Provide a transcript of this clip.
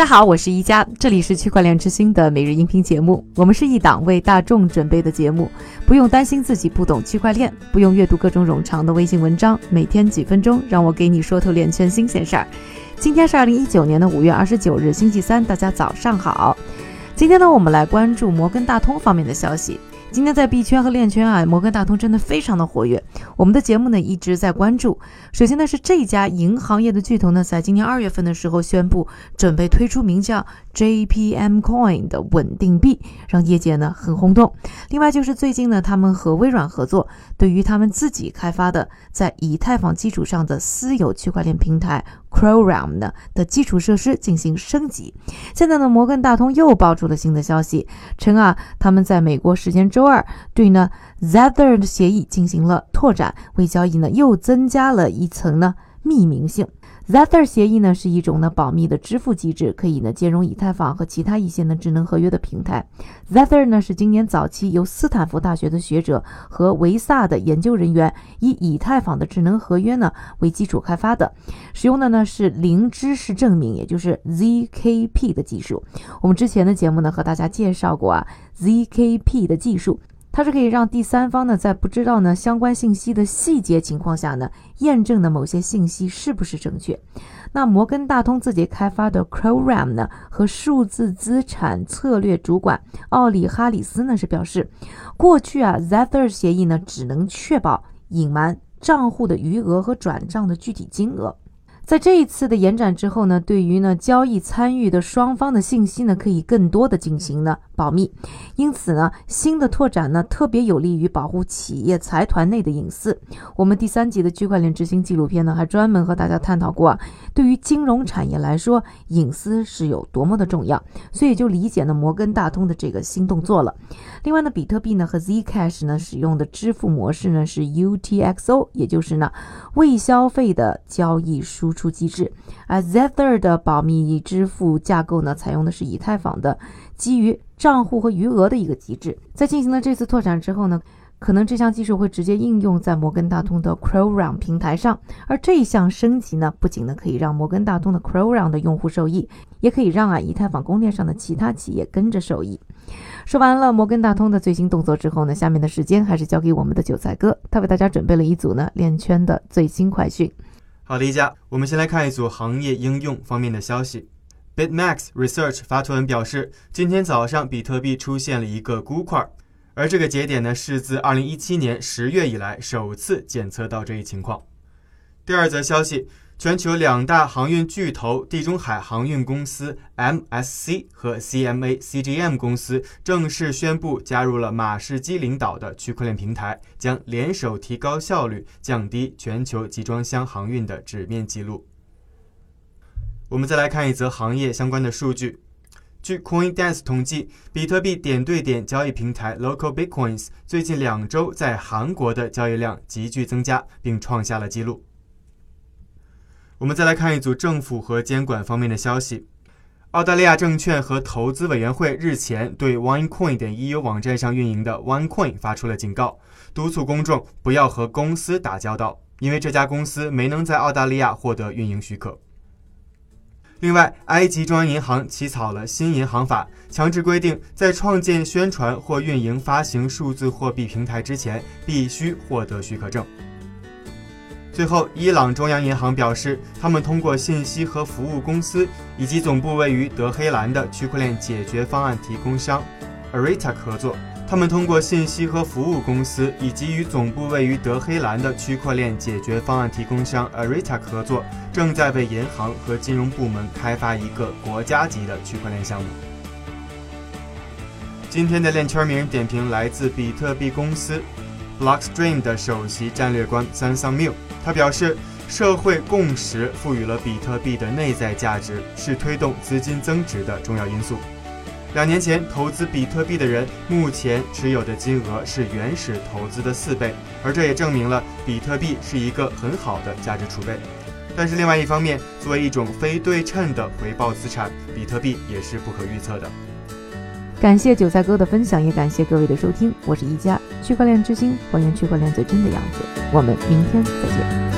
大家好，我是一加，这里是区块链之星的每日音频节目。我们是一档为大众准备的节目，不用担心自己不懂区块链，不用阅读各种冗长的微信文章，每天几分钟，让我给你说透链圈新鲜事儿。今天是二零一九年的五月二十九日，星期三，大家早上好。今天呢，我们来关注摩根大通方面的消息。今天在币圈和链圈啊，摩根大通真的非常的活跃。我们的节目呢一直在关注。首先呢是这家银行业的巨头呢，在今年二月份的时候宣布准备推出名叫 JPM Coin 的稳定币，让业界呢很轰动。另外就是最近呢，他们和微软合作，对于他们自己开发的在以太坊基础上的私有区块链平台。C r o r a m 的基础设施进行升级。现在呢，摩根大通又爆出了新的消息，称啊，他们在美国时间周二对呢 Zether 的协议进行了拓展，为交易呢又增加了一层呢匿名性。，Zether 协议呢是一种呢保密的支付机制，可以呢兼容以太坊和其他一些呢智能合约的平台。Zether 呢是今年早期由斯坦福大学的学者和维萨的研究人员以以太坊的智能合约呢为基础开发的，使用的呢是零知识证明，也就是 ZKP 的技术。我们之前的节目呢和大家介绍过啊 ZKP 的技术。它是可以让第三方呢，在不知道呢相关信息的细节情况下呢，验证呢某些信息是不是正确。那摩根大通自己开发的 Crown 呢，和数字资产策略主管奥里哈里斯呢是表示，过去啊 Zether 协议呢只能确保隐瞒账户的余额和转账的具体金额。在这一次的延展之后呢，对于呢交易参与的双方的信息呢，可以更多的进行呢保密。因此呢，新的拓展呢，特别有利于保护企业财团内的隐私。我们第三集的区块链执行纪录片呢，还专门和大家探讨过啊，对于金融产业来说，隐私是有多么的重要。所以就理解了摩根大通的这个新动作了。另外呢，比特币呢和 Zcash 呢使用的支付模式呢是 UTXO，也就是呢未消费的交易输出。出机制，而，Zether 的保密支付架构呢，采用的是以太坊的基于账户和余额的一个机制。在进行了这次拓展之后呢，可能这项技术会直接应用在摩根大通的 Crown 平台上。而这一项升级呢，不仅呢可以让摩根大通的 Crown 的用户受益，也可以让啊以太坊公链上的其他企业跟着受益。说完了摩根大通的最新动作之后呢，下面的时间还是交给我们的韭菜哥，他为大家准备了一组呢链圈的最新快讯。好的，一家，我们先来看一组行业应用方面的消息。BitMax Research 发图文表示，今天早上比特币出现了一个孤块，而这个节点呢是自2017年10月以来首次检测到这一情况。第二则消息。全球两大航运巨头地中海航运公司 MSC 和 CMA CGM 公司正式宣布加入了马士基领导的区块链平台，将联手提高效率，降低全球集装箱航运的纸面记录。我们再来看一则行业相关的数据。据 CoinDesk 统计，比特币点对点交易平台 Local Bitcoins 最近两周在韩国的交易量急剧增加，并创下了纪录。我们再来看一组政府和监管方面的消息。澳大利亚证券和投资委员会日前对 OneCoin 点 EU 网站上运营的 OneCoin 发出了警告，督促公众不要和公司打交道，因为这家公司没能在澳大利亚获得运营许可。另外，埃及中央银行起草了新银行法，强制规定在创建、宣传或运营发行数字货币平台之前，必须获得许可证。最后，伊朗中央银行表示，他们通过信息和服务公司以及总部位于德黑兰的区块链解决方案提供商 Arita 合作。他们通过信息和服务公司以及与总部位于德黑兰的区块链解决方案提供商 Arita 合作，正在为银行和金融部门开发一个国家级的区块链项目。今天的链圈名点评来自比特币公司 Blockstream 的首席战略官 s a n s a m i l 他表示，社会共识赋予了比特币的内在价值，是推动资金增值的重要因素。两年前投资比特币的人，目前持有的金额是原始投资的四倍，而这也证明了比特币是一个很好的价值储备。但是另外一方面，作为一种非对称的回报资产，比特币也是不可预测的。感谢韭菜哥的分享，也感谢各位的收听。我是一加区块链之星，还原区块链最真的样子。我们明天再见。